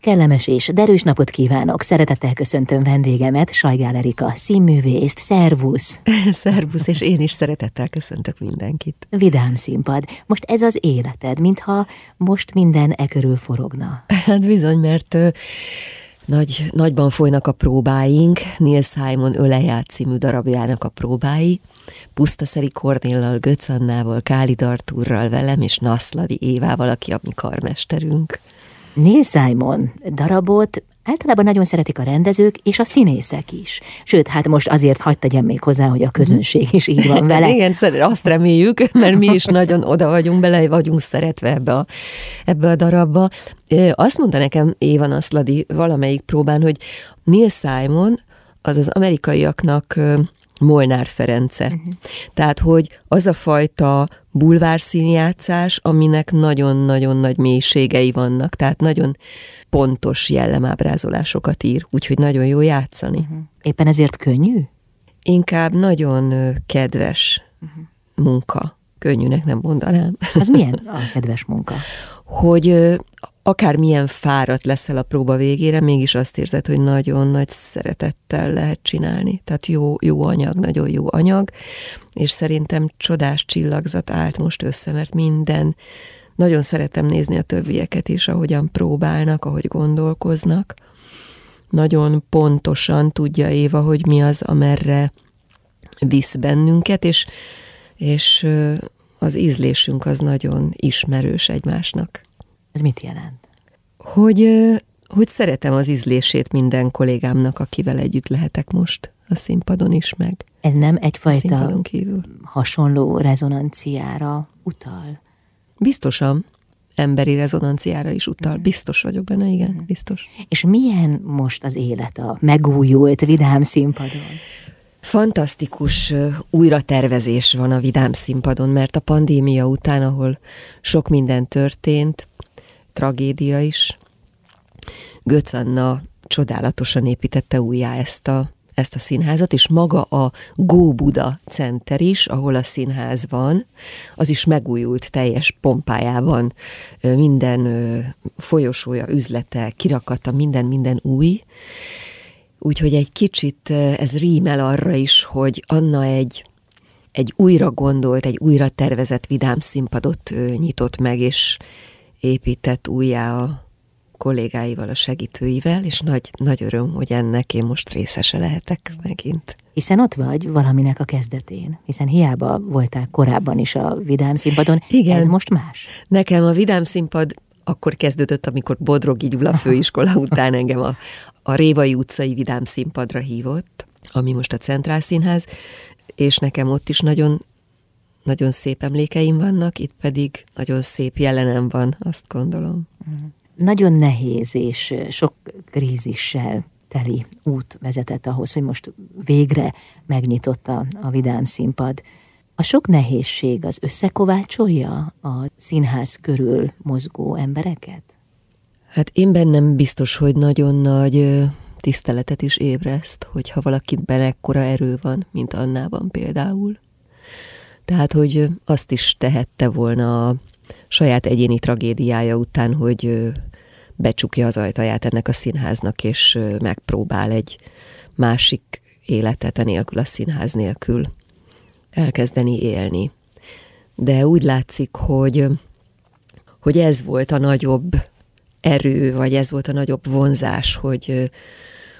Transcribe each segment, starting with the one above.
Kellemes és derűs napot kívánok! Szeretettel köszöntöm vendégemet, Sajgál Erika, színművészt, szervusz! szervusz, és én is szeretettel köszöntök mindenkit. Vidám színpad. Most ez az életed, mintha most minden e körül forogna. Hát bizony, mert nagy, nagyban folynak a próbáink, Neil Simon Öleját című darabjának a próbái, Pusztaszeri Kornéllal, Götz Annával, Káli Dartúrral, velem és Naszladi Évával, aki a mi karmesterünk. Neil Simon darabot általában nagyon szeretik a rendezők és a színészek is. Sőt, hát most azért hagyd tegyem még hozzá, hogy a közönség is így van vele. Igen, azt reméljük, mert mi is nagyon oda vagyunk, bele vagyunk szeretve ebbe a, ebbe a darabba. Azt mondta nekem Évan Aszladi valamelyik próbán, hogy Neil Simon az az amerikaiaknak Molnár Ference. Uh-huh. Tehát, hogy az a fajta bulvárszínjátszás, aminek nagyon-nagyon nagy mélységei vannak, tehát nagyon pontos jellemábrázolásokat ír, úgyhogy nagyon jó játszani. Uh-huh. Éppen ezért könnyű? Inkább nagyon kedves uh-huh. munka. Könnyűnek nem mondanám. Az milyen a kedves munka? hogy akármilyen fáradt leszel a próba végére, mégis azt érzed, hogy nagyon nagy szeretettel lehet csinálni. Tehát jó, jó anyag, nagyon jó anyag, és szerintem csodás csillagzat állt most össze, mert minden, nagyon szeretem nézni a többieket is, ahogyan próbálnak, ahogy gondolkoznak. Nagyon pontosan tudja Éva, hogy mi az, amerre visz bennünket, és, és az ízlésünk az nagyon ismerős egymásnak. Ez mit jelent? Hogy, hogy szeretem az ízlését minden kollégámnak, akivel együtt lehetek most a színpadon is meg. Ez nem egyfajta hasonló rezonanciára utal? Biztosan emberi rezonanciára is utal. Biztos vagyok benne, igen, biztos. És milyen most az élet a megújult, vidám színpadon? Fantasztikus újratervezés van a Vidám színpadon, mert a pandémia után, ahol sok minden történt, tragédia is, Götz Anna csodálatosan építette újjá ezt a, ezt a színházat, és maga a Góbuda Center is, ahol a színház van, az is megújult teljes pompájában, minden folyosója, üzlete, kirakata, minden, minden új, Úgyhogy egy kicsit ez rímel arra is, hogy Anna egy, egy újra gondolt, egy újra tervezett vidám színpadot nyitott meg, és épített újjá a kollégáival, a segítőivel, és nagy, nagy öröm, hogy ennek én most részese lehetek megint. Hiszen ott vagy valaminek a kezdetén, hiszen hiába voltál korábban is a Vidám színpadon, Igen. ez most más. Nekem a Vidám színpad akkor kezdődött, amikor Bodrogi Gyula főiskola után engem a, a Révai utcai vidám színpadra hívott, ami most a Centrál Színház, és nekem ott is nagyon, nagyon szép emlékeim vannak, itt pedig nagyon szép jelenem van, azt gondolom. Mhm. Nagyon nehéz és sok krízissel teli út vezetett ahhoz, hogy most végre megnyitotta a vidám színpad. A sok nehézség az összekovácsolja a színház körül mozgó embereket? Hát én bennem biztos, hogy nagyon nagy tiszteletet is ébreszt, hogyha valakiben ekkora erő van, mint Annában például. Tehát, hogy azt is tehette volna a saját egyéni tragédiája után, hogy becsukja az ajtaját ennek a színháznak, és megpróbál egy másik életet nélkül, a színház nélkül elkezdeni élni. De úgy látszik, hogy, hogy ez volt a nagyobb erő, vagy ez volt a nagyobb vonzás, hogy,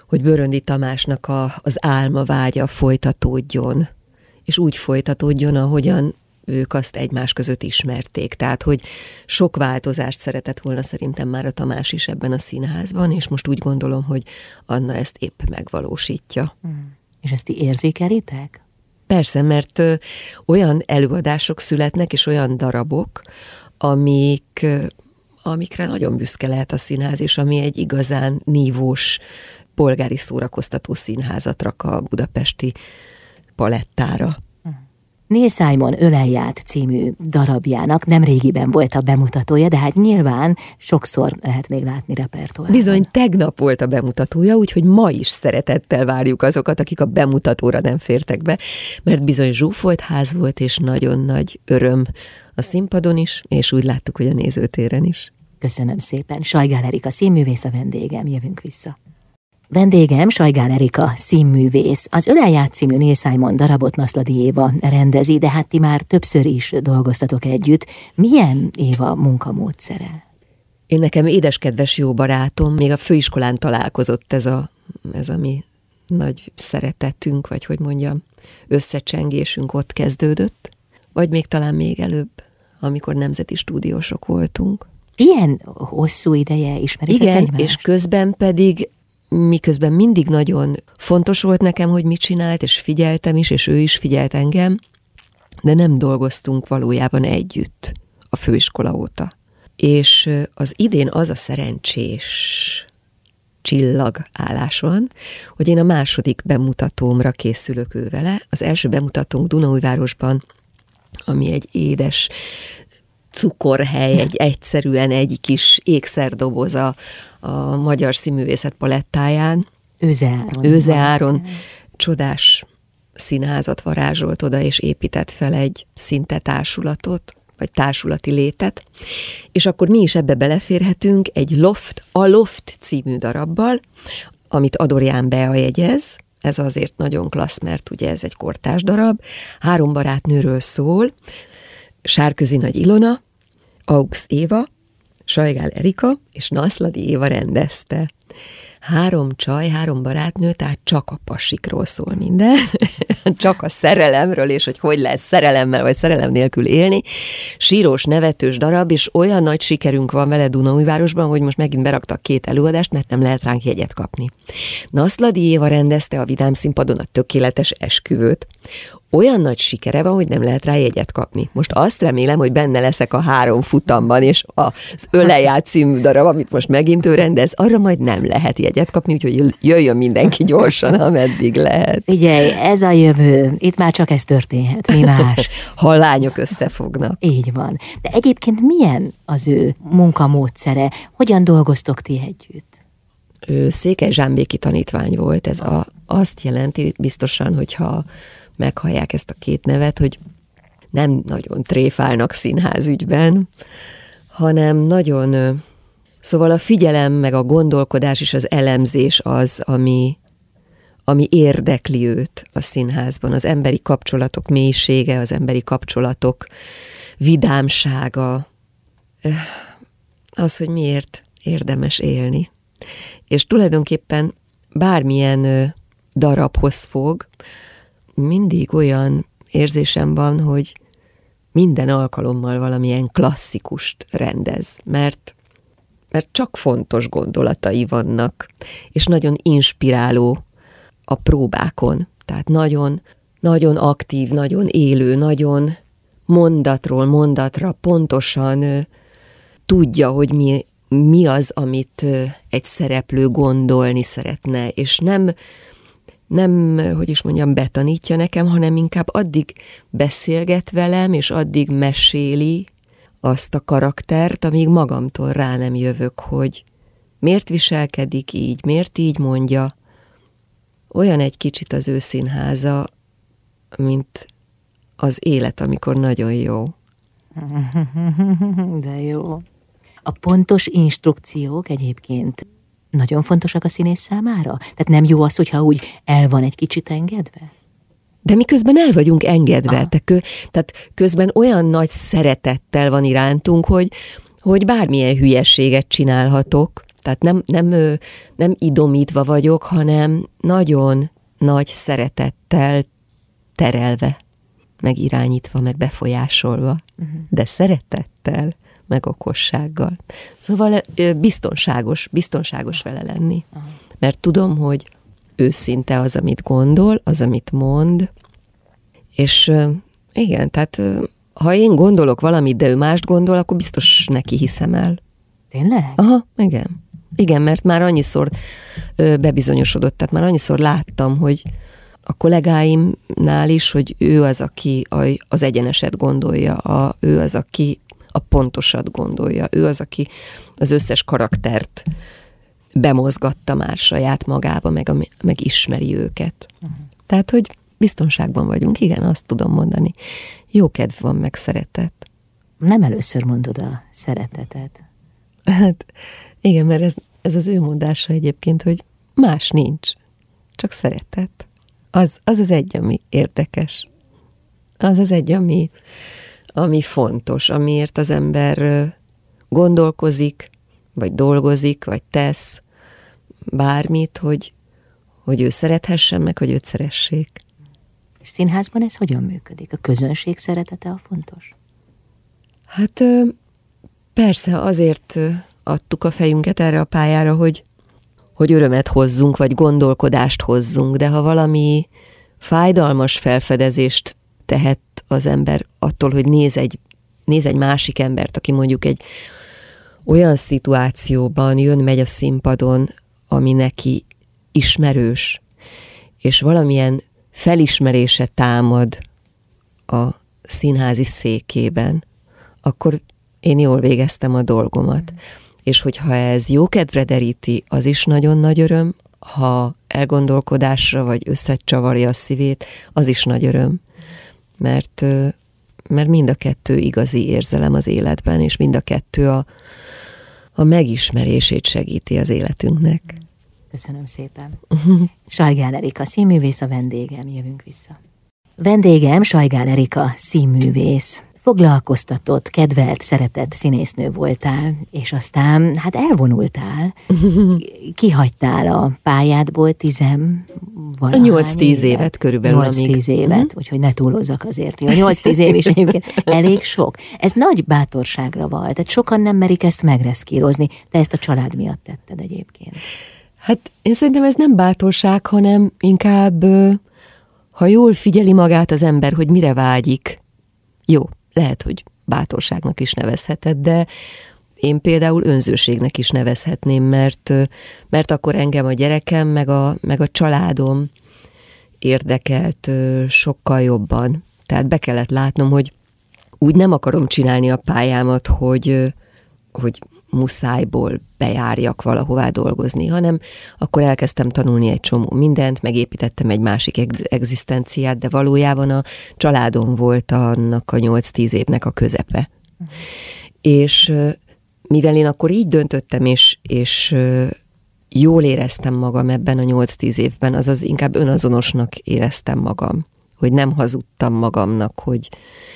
hogy Böröndi Tamásnak a, az álma vágya folytatódjon, és úgy folytatódjon, ahogyan ők azt egymás között ismerték. Tehát, hogy sok változást szeretett volna szerintem már a Tamás is ebben a színházban, és most úgy gondolom, hogy Anna ezt épp megvalósítja. Mm. És ezt ti érzékelitek? Persze, mert ö, olyan előadások születnek, és olyan darabok, amik amikre nagyon büszke lehet a színház, és ami egy igazán nívós polgári szórakoztató színházat rak a budapesti palettára. Neil Simon Ölelját című darabjának nem régiben volt a bemutatója, de hát nyilván sokszor lehet még látni repertoárban. Bizony tegnap volt a bemutatója, úgyhogy ma is szeretettel várjuk azokat, akik a bemutatóra nem fértek be, mert bizony zsúfolt ház volt, és nagyon nagy öröm a színpadon is, és úgy láttuk, hogy a nézőtéren is. Köszönöm szépen. Sajgál Erika színművész a vendégem, jövünk vissza. Vendégem Sajgál Erika, színművész. Az Ölelját című Neil Simon darabot Naszladi Éva rendezi, de hát ti már többször is dolgoztatok együtt. Milyen Éva munkamódszere? Én nekem édeskedves jó barátom, még a főiskolán találkozott ez a, ez a mi nagy szeretetünk, vagy hogy mondjam, összecsengésünk ott kezdődött, vagy még talán még előbb, amikor nemzeti stúdiósok voltunk. Ilyen hosszú ideje ismerik Igen, egymást? és közben pedig miközben mindig nagyon fontos volt nekem, hogy mit csinált, és figyeltem is, és ő is figyelt engem, de nem dolgoztunk valójában együtt a főiskola óta. És az idén az a szerencsés csillag van, hogy én a második bemutatómra készülök ő vele. Az első bemutatónk Dunaújvárosban, ami egy édes cukorhely, egy egyszerűen egy kis ékszerdoboz a, magyar színművészet palettáján. Őzeáron. Őzeáron csodás színházat varázsolt oda, és épített fel egy szinte társulatot, vagy társulati létet, és akkor mi is ebbe beleférhetünk egy Loft, a Loft című darabbal, amit Adorján Bea jegyez, ez azért nagyon klassz, mert ugye ez egy kortás darab, három barátnőről szól, Sárközi Nagy Ilona, Aux Éva, Sajgál Erika és Naszladi Éva rendezte. Három csaj, három barátnő, tehát csak a pasikról szól minden, csak a szerelemről, és hogy hogy lehet szerelemmel vagy szerelem nélkül élni. Sírós, nevetős darab, és olyan nagy sikerünk van vele Dunaújvárosban, hogy most megint beraktak két előadást, mert nem lehet ránk jegyet kapni. Naszladi Éva rendezte a Vidám színpadon a tökéletes esküvőt olyan nagy sikere van, hogy nem lehet rá jegyet kapni. Most azt remélem, hogy benne leszek a három futamban, és az Öleját című darab, amit most megint ő rendez, arra majd nem lehet jegyet kapni, úgyhogy jöjjön mindenki gyorsan, ameddig lehet. Figyelj, ez a jövő, itt már csak ez történhet, mi más. ha lányok összefognak. Így van. De egyébként milyen az ő munkamódszere? Hogyan dolgoztok ti együtt? Ő Székely Zsámbéki tanítvány volt, ez a, azt jelenti biztosan, hogyha meghallják ezt a két nevet, hogy nem nagyon tréfálnak színházügyben, hanem nagyon, szóval a figyelem, meg a gondolkodás és az elemzés az, ami, ami érdekli őt a színházban, az emberi kapcsolatok mélysége, az emberi kapcsolatok vidámsága, az, hogy miért érdemes élni. És tulajdonképpen bármilyen darabhoz fog, mindig olyan érzésem van, hogy minden alkalommal valamilyen klasszikust rendez, mert, mert csak fontos gondolatai vannak, és nagyon inspiráló a próbákon. Tehát nagyon, nagyon aktív, nagyon élő, nagyon mondatról mondatra pontosan tudja, hogy mi, mi az, amit egy szereplő gondolni szeretne, és nem nem, hogy is mondjam, betanítja nekem, hanem inkább addig beszélget velem, és addig meséli azt a karaktert, amíg magamtól rá nem jövök, hogy miért viselkedik így, miért így mondja. Olyan egy kicsit az ő színháza, mint az élet, amikor nagyon jó. De jó. A pontos instrukciók egyébként nagyon fontosak a színész számára? Tehát nem jó az, hogyha úgy el van egy kicsit engedve? De mi közben el vagyunk engedve, te kö, tehát közben olyan nagy szeretettel van irántunk, hogy, hogy bármilyen hülyességet csinálhatok, tehát nem, nem, nem idomítva vagyok, hanem nagyon nagy szeretettel terelve, meg irányítva, meg befolyásolva, uh-huh. de szeretettel meg okossággal. Szóval biztonságos, biztonságos vele lenni. Mert tudom, hogy őszinte az, amit gondol, az, amit mond, és igen, tehát ha én gondolok valamit, de ő mást gondol, akkor biztos neki hiszem el. Tényleg? Aha, igen. Igen, mert már annyiszor bebizonyosodott, tehát már annyiszor láttam, hogy a kollégáimnál is, hogy ő az, aki az egyeneset gondolja, a, ő az, aki a pontosat gondolja. Ő az, aki az összes karaktert bemozgatta már saját magába, meg, a, meg ismeri őket. Uh-huh. Tehát, hogy biztonságban vagyunk, igen, azt tudom mondani. Jó kedv van, meg szeretet. Nem először mondod a szeretetet. Hát igen, mert ez, ez az ő mondása egyébként, hogy más nincs, csak szeretet. Az az, az egy, ami érdekes. Az az egy, ami, ami fontos, amiért az ember gondolkozik, vagy dolgozik, vagy tesz bármit, hogy, hogy ő szerethessen meg, hogy őt szeressék. És színházban ez hogyan működik? A közönség szeretete a fontos? Hát persze azért adtuk a fejünket erre a pályára, hogy, hogy örömet hozzunk, vagy gondolkodást hozzunk, de ha valami fájdalmas felfedezést tehet az ember attól, hogy néz egy, néz egy másik embert, aki mondjuk egy olyan szituációban jön, megy a színpadon, ami neki ismerős, és valamilyen felismerése támad a színházi székében, akkor én jól végeztem a dolgomat. Mm. És hogyha ez jó kedvre deríti, az is nagyon nagy öröm, ha elgondolkodásra vagy összecsavarja a szívét, az is nagy öröm. Mert, mert mind a kettő igazi érzelem az életben, és mind a kettő a, a megismerését segíti az életünknek. Köszönöm szépen. Sajgán Erika, színművész a vendégem, jövünk vissza. Vendégem Sajgán Erika, színművész foglalkoztatott, kedvelt, szeretett színésznő voltál, és aztán hát elvonultál, kihagytál a pályádból tizem valahány 8-10 évet, évet körülbelül. 8-10 évet, uh-huh. úgyhogy ne túlozzak azért. A 8-10 év is egyébként elég sok. Ez nagy bátorságra volt, tehát sokan nem merik ezt megreszkírozni. Te ezt a család miatt tetted egyébként. Hát én szerintem ez nem bátorság, hanem inkább, ha jól figyeli magát az ember, hogy mire vágyik, jó, lehet, hogy bátorságnak is nevezheted, de én például önzőségnek is nevezhetném, mert, mert akkor engem a gyerekem, meg a, meg a családom érdekelt sokkal jobban. Tehát be kellett látnom, hogy úgy nem akarom csinálni a pályámat, hogy, hogy muszájból bejárjak valahová dolgozni, hanem akkor elkezdtem tanulni egy csomó mindent, megépítettem egy másik egzisztenciát, de valójában a családom volt annak a 8-10 évnek a közepe. Uh-huh. És mivel én akkor így döntöttem, és, és jól éreztem magam ebben a 8-10 évben, azaz inkább önazonosnak éreztem magam, hogy nem hazudtam magamnak, hogy,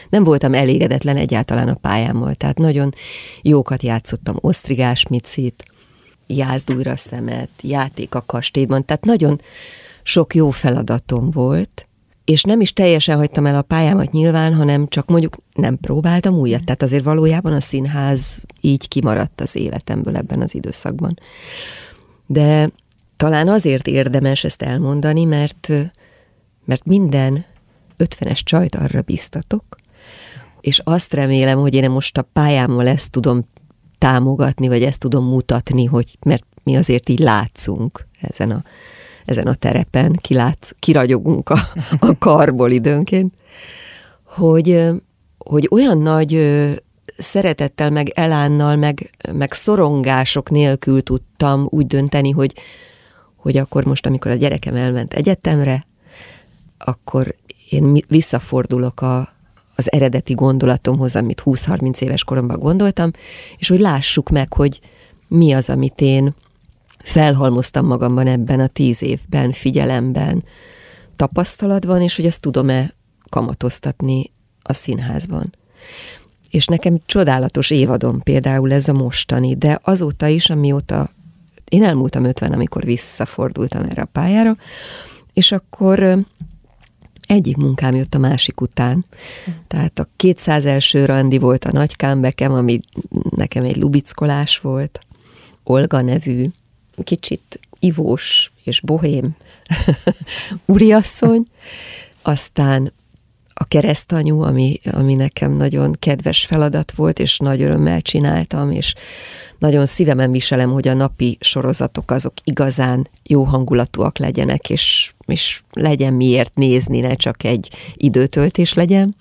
nem voltam elégedetlen egyáltalán a pályámmal, tehát nagyon jókat játszottam, osztrigás micit, jázdújra szemet, játék a kastélyban, tehát nagyon sok jó feladatom volt, és nem is teljesen hagytam el a pályámat nyilván, hanem csak mondjuk nem próbáltam újat. Tehát azért valójában a színház így kimaradt az életemből ebben az időszakban. De talán azért érdemes ezt elmondani, mert, mert minden ötvenes csajt arra biztatok, és azt remélem, hogy én most a pályámmal ezt tudom támogatni, vagy ezt tudom mutatni, hogy mert mi azért így látszunk ezen a, ezen a terepen, kilátsz, kiragyogunk a, a karból időnként, hogy, hogy olyan nagy szeretettel, meg elánnal, meg, meg szorongások nélkül tudtam úgy dönteni, hogy, hogy akkor most, amikor a gyerekem elment egyetemre, akkor én visszafordulok a, az eredeti gondolatomhoz, amit 20-30 éves koromban gondoltam, és hogy lássuk meg, hogy mi az, amit én felhalmoztam magamban ebben a tíz évben, figyelemben, tapasztalatban, és hogy ezt tudom-e kamatoztatni a színházban. És nekem csodálatos évadom például ez a mostani, de azóta is, amióta én elmúltam 50, amikor visszafordultam erre a pályára, és akkor egyik munkám jött a másik után. Tehát a 200 első randi volt a nagy kámbekem, ami nekem egy lubickolás volt. Olga nevű, kicsit ivós és bohém úriasszony. Aztán a keresztanyu, ami, ami nekem nagyon kedves feladat volt, és nagy örömmel csináltam, és nagyon szívemen viselem, hogy a napi sorozatok azok igazán jó hangulatúak legyenek, és, és legyen miért nézni, ne csak egy időtöltés legyen.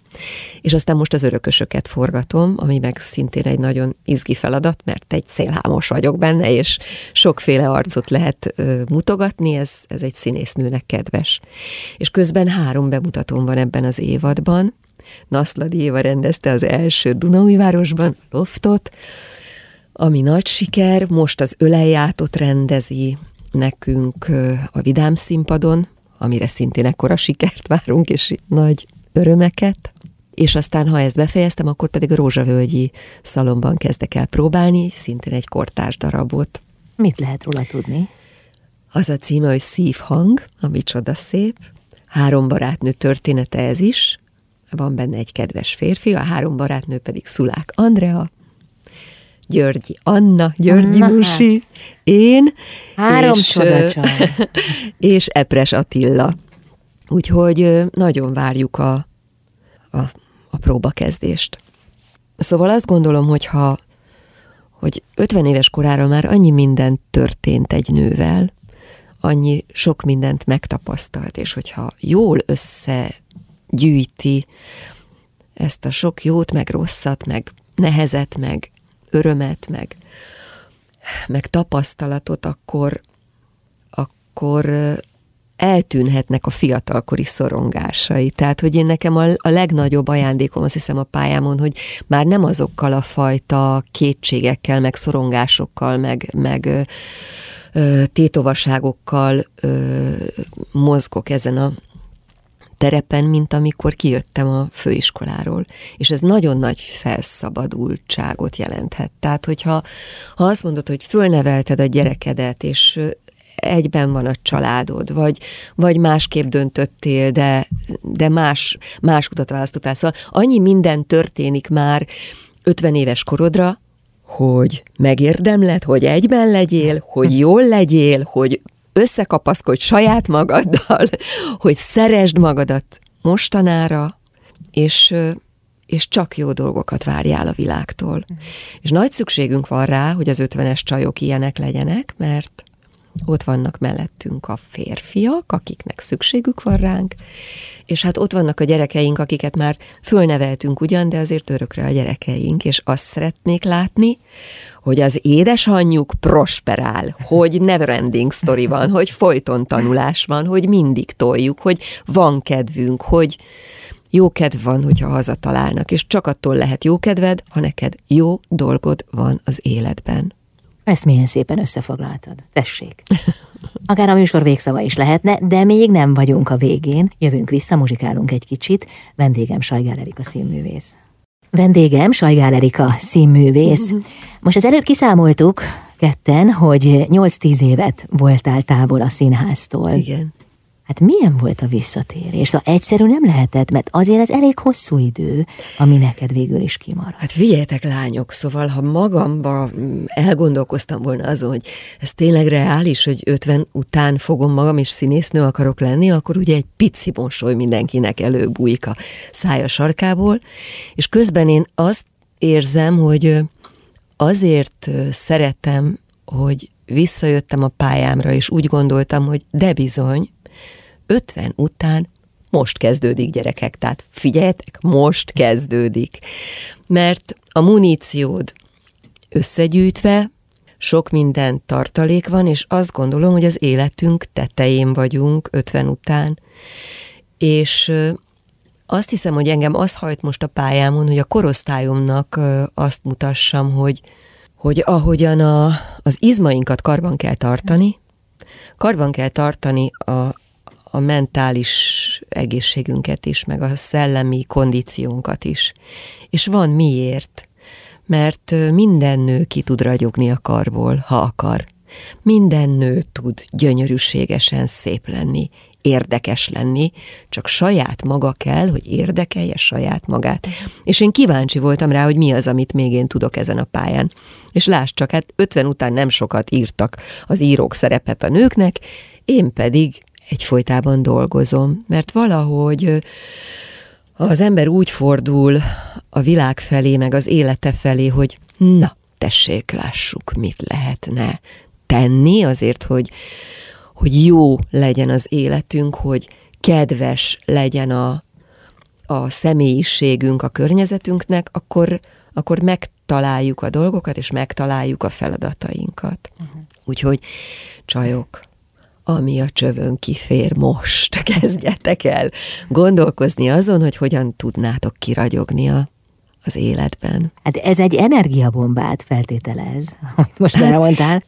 És aztán most az örökösöket forgatom, ami meg szintén egy nagyon izgi feladat, mert egy szélhámos vagyok benne, és sokféle arcot lehet ö, mutogatni, ez, ez egy színésznőnek kedves. És közben három bemutatóm van ebben az évadban. Naszladi Éva rendezte az első Dunaújvárosban, Loftot, ami nagy siker, most az öleljátot rendezi nekünk a Vidám színpadon, amire szintén ekkora sikert várunk, és nagy örömeket. És aztán, ha ezt befejeztem, akkor pedig a Rózsavölgyi szalomban kezdek el próbálni, szintén egy kortárs darabot. Mit lehet róla tudni? Az a címe, hogy Szívhang, ami csoda szép. Három barátnő története ez is. Van benne egy kedves férfi, a három barátnő pedig Szulák Andrea, Györgyi Anna, Györgyi Na, Musi, hát. én, Három és, és Epres Attila. Úgyhogy nagyon várjuk a, a, a próbakezdést. Szóval azt gondolom, hogy ha hogy 50 éves korára már annyi minden történt egy nővel, annyi sok mindent megtapasztalt, és hogyha jól összegyűjti ezt a sok jót, meg rosszat, meg nehezet, meg örömet, meg, meg tapasztalatot, akkor, akkor eltűnhetnek a fiatalkori szorongásai. Tehát, hogy én nekem a, a legnagyobb ajándékom, azt hiszem a pályámon, hogy már nem azokkal a fajta kétségekkel, meg szorongásokkal, meg, meg ö, tétovaságokkal ö, mozgok ezen a terepen, mint amikor kijöttem a főiskoláról. És ez nagyon nagy felszabadultságot jelenthet. Tehát, hogyha ha azt mondod, hogy fölnevelted a gyerekedet, és egyben van a családod, vagy, vagy másképp döntöttél, de, de más, más utat választottál. Szóval annyi minden történik már 50 éves korodra, hogy megérdemled, hogy egyben legyél, hogy jól legyél, hogy összekapaszkodj saját magaddal, hogy szeresd magadat mostanára, és, és csak jó dolgokat várjál a világtól. Mm. És nagy szükségünk van rá, hogy az ötvenes csajok ilyenek legyenek, mert ott vannak mellettünk a férfiak, akiknek szükségük van ránk, és hát ott vannak a gyerekeink, akiket már fölneveltünk ugyan, de azért örökre a gyerekeink, és azt szeretnék látni, hogy az édesanyjuk prosperál, hogy neverending story van, hogy folyton tanulás van, hogy mindig toljuk, hogy van kedvünk, hogy jó kedv van, hogyha hazatalálnak, és csak attól lehet jó kedved, ha neked jó dolgod van az életben. Ezt milyen szépen összefoglaltad. Tessék. Akár a műsor végszava is lehetne, de még nem vagyunk a végén. Jövünk vissza, muzsikálunk egy kicsit. Vendégem Sajgál Erika színművész. Vendégem Sajgál Erika színművész. Most az előbb kiszámoltuk ketten, hogy 8-10 évet voltál távol a színháztól. Igen. Hát milyen volt a visszatérés? Szóval egyszerű nem lehetett, mert azért ez elég hosszú idő, ami neked végül is kimarad. Hát figyeljetek lányok, szóval ha magamba mm, elgondolkoztam volna azon, hogy ez tényleg reális, hogy 50 után fogom magam és színésznő akarok lenni, akkor ugye egy pici mosoly mindenkinek előbújik a szája sarkából, és közben én azt érzem, hogy azért szeretem, hogy visszajöttem a pályámra, és úgy gondoltam, hogy de bizony, 50 után most kezdődik, gyerekek, tehát figyeljetek, most kezdődik. Mert a muníciód összegyűjtve, sok minden tartalék van, és azt gondolom, hogy az életünk tetején vagyunk 50 után, és azt hiszem, hogy engem az hajt most a pályámon, hogy a korosztályomnak azt mutassam, hogy, hogy ahogyan a, az izmainkat karban kell tartani, karban kell tartani a, a mentális egészségünket is, meg a szellemi kondíciónkat is. És van miért, mert minden nő ki tud ragyogni a karból, ha akar. Minden nő tud gyönyörűségesen szép lenni, érdekes lenni, csak saját maga kell, hogy érdekelje saját magát. És én kíváncsi voltam rá, hogy mi az, amit még én tudok ezen a pályán. És lásd csak, hát 50 után nem sokat írtak az írók szerepet a nőknek, én pedig egyfolytában dolgozom, mert valahogy az ember úgy fordul a világ felé, meg az élete felé, hogy na, tessék, lássuk, mit lehetne tenni azért, hogy, hogy jó legyen az életünk, hogy kedves legyen a, a személyiségünk a környezetünknek, akkor, akkor megtaláljuk a dolgokat, és megtaláljuk a feladatainkat. Uh-huh. Úgyhogy csajok, ami a csövön kifér most. Kezdjetek el gondolkozni azon, hogy hogyan tudnátok kiragyogni a, az életben. Hát ez egy energiabombát feltételez, amit most elmondtál.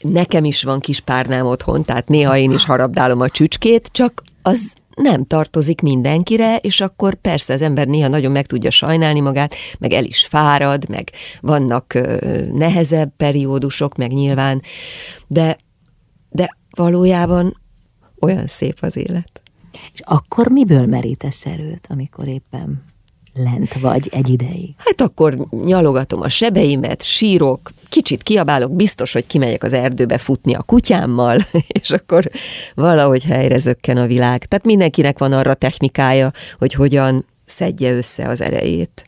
Nekem is van kis párnám otthon, tehát néha én is harabdálom a csücskét, csak az nem tartozik mindenkire, és akkor persze az ember néha nagyon meg tudja sajnálni magát, meg el is fárad, meg vannak nehezebb periódusok, meg nyilván, de, de valójában olyan szép az élet. És akkor miből merítesz erőt, amikor éppen lent vagy egy ideig? Hát akkor nyalogatom a sebeimet, sírok, kicsit kiabálok, biztos, hogy kimegyek az erdőbe futni a kutyámmal, és akkor valahogy helyre zökken a világ. Tehát mindenkinek van arra technikája, hogy hogyan szedje össze az erejét.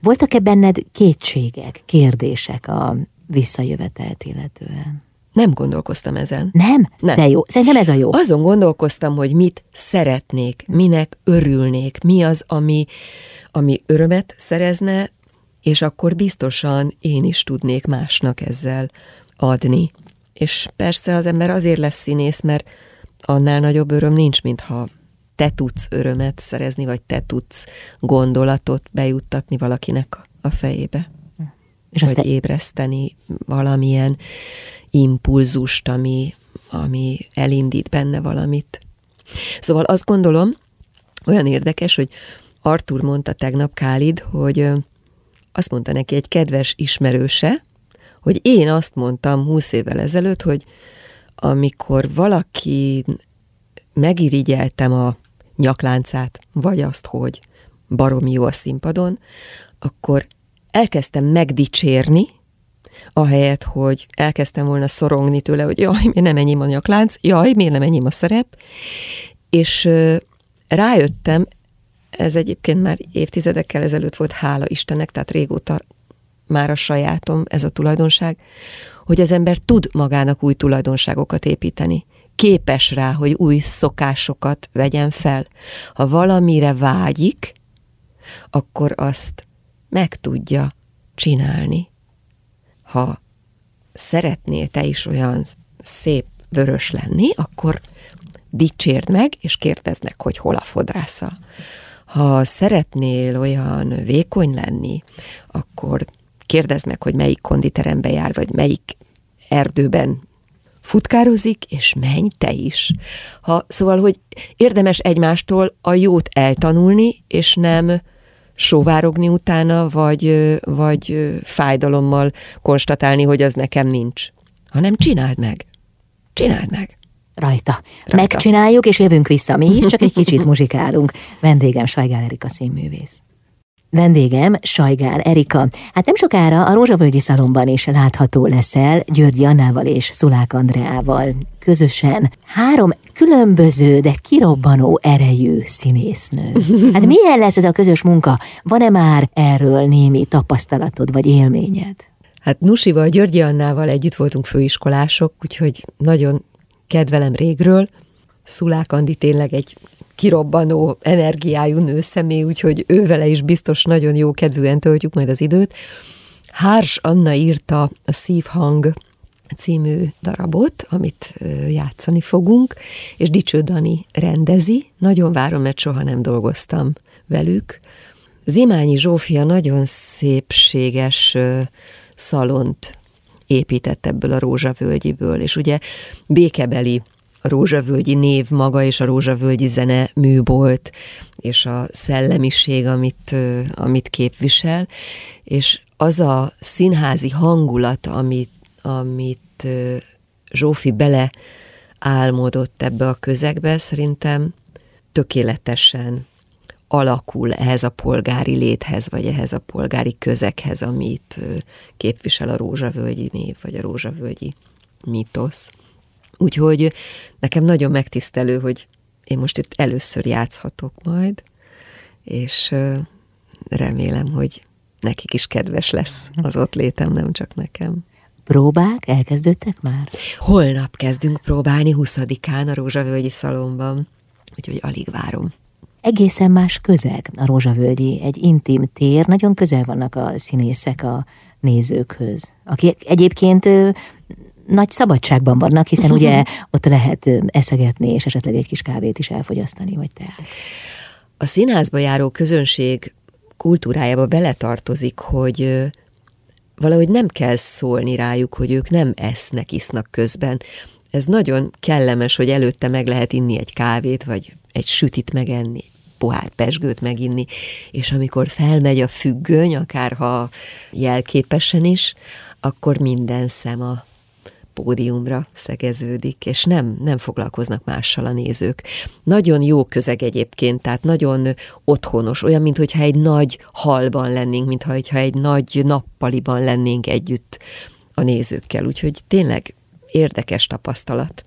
Voltak-e benned kétségek, kérdések a visszajövetelt illetően? Nem gondolkoztam ezen. Nem? Nem. De jó. Szerintem ez a jó. Azon gondolkoztam, hogy mit szeretnék, minek örülnék, mi az, ami, ami örömet szerezne, és akkor biztosan én is tudnék másnak ezzel adni. És persze az ember azért lesz színész, mert annál nagyobb öröm nincs, mintha te tudsz örömet szerezni, vagy te tudsz gondolatot bejuttatni valakinek a fejébe. És vagy te... ébreszteni valamilyen impulzust, ami, ami elindít benne valamit. Szóval azt gondolom, olyan érdekes, hogy Artur mondta tegnap Kálid, hogy azt mondta neki egy kedves ismerőse, hogy én azt mondtam húsz évvel ezelőtt, hogy amikor valaki megirigyeltem a nyakláncát, vagy azt, hogy baromi jó a színpadon, akkor elkezdtem megdicsérni, ahelyett, hogy elkezdtem volna szorongni tőle, hogy jaj, miért nem enyém a nyaklánc, jaj, miért nem enyém a szerep, és rájöttem, ez egyébként már évtizedekkel ezelőtt volt, hála Istennek, tehát régóta már a sajátom ez a tulajdonság, hogy az ember tud magának új tulajdonságokat építeni. Képes rá, hogy új szokásokat vegyen fel. Ha valamire vágyik, akkor azt meg tudja csinálni. Ha szeretnél te is olyan szép vörös lenni, akkor dicsérd meg, és kérdezd meg, hogy hol a fodrásza. Ha szeretnél olyan vékony lenni, akkor kérdezd meg, hogy melyik konditerembe jár, vagy melyik erdőben futkározik, és menj te is. Ha, szóval, hogy érdemes egymástól a jót eltanulni, és nem sóvárogni utána, vagy, vagy fájdalommal konstatálni, hogy az nekem nincs. Hanem csináld meg. Csináld meg. Rajta. Rajta. Megcsináljuk, és jövünk vissza. Mi is csak egy kicsit muzsikálunk. Vendégem Sajgál Erika színművész. Vendégem Sajgál Erika. Hát nem sokára a Rózsavölgyi Szalomban is látható leszel Györgyi Annával és Szulák Andreával. Közösen három különböző, de kirobbanó erejű színésznő. Hát milyen lesz ez a közös munka? Van-e már erről némi tapasztalatod vagy élményed? Hát Nusival, Györgyi Annával együtt voltunk főiskolások, úgyhogy nagyon kedvelem régről. Szulák Andi tényleg egy kirobbanó energiájú nőszemély, úgyhogy ővele is biztos nagyon jó kedvűen töltjük majd az időt. Hárs Anna írta a Szívhang című darabot, amit játszani fogunk, és Dicső Dani rendezi. Nagyon várom, mert soha nem dolgoztam velük. Zimányi Zsófia nagyon szépséges szalont épített ebből a rózsavölgyiből, és ugye békebeli rózsavölgyi név maga és a rózsavölgyi zene műbolt, és a szellemiség, amit, amit képvisel, és az a színházi hangulat, amit, amit Zsófi bele álmodott ebbe a közegbe, szerintem tökéletesen alakul ehhez a polgári léthez, vagy ehhez a polgári közekhez, amit képvisel a rózsavölgyi név, vagy a rózsavölgyi mítosz. Úgyhogy nekem nagyon megtisztelő, hogy én most itt először játszhatok majd, és remélem, hogy nekik is kedves lesz az ott létem, nem csak nekem. Próbák? Elkezdődtek már? Holnap kezdünk próbálni, 20-án a Rózsavölgyi Szalomban, úgyhogy alig várom. Egészen más közeg a Rózsavölgyi, egy intim tér, nagyon közel vannak a színészek a nézőkhöz, akik egyébként nagy szabadságban vannak, hiszen ugye ott lehet eszegetni, és esetleg egy kis kávét is elfogyasztani, vagy teát. A színházba járó közönség kultúrájába beletartozik, hogy valahogy nem kell szólni rájuk, hogy ők nem esznek, isznak közben. Ez nagyon kellemes, hogy előtte meg lehet inni egy kávét, vagy egy sütit megenni, egy pohár pesgőt meginni, és amikor felmegy a függöny, akárha jelképesen is, akkor minden szem a pódiumra szegeződik, és nem, nem foglalkoznak mással a nézők. Nagyon jó közeg egyébként, tehát nagyon otthonos, olyan, mintha egy nagy halban lennénk, mintha egy nagy nappaliban lennénk együtt a nézőkkel, úgyhogy tényleg érdekes tapasztalat.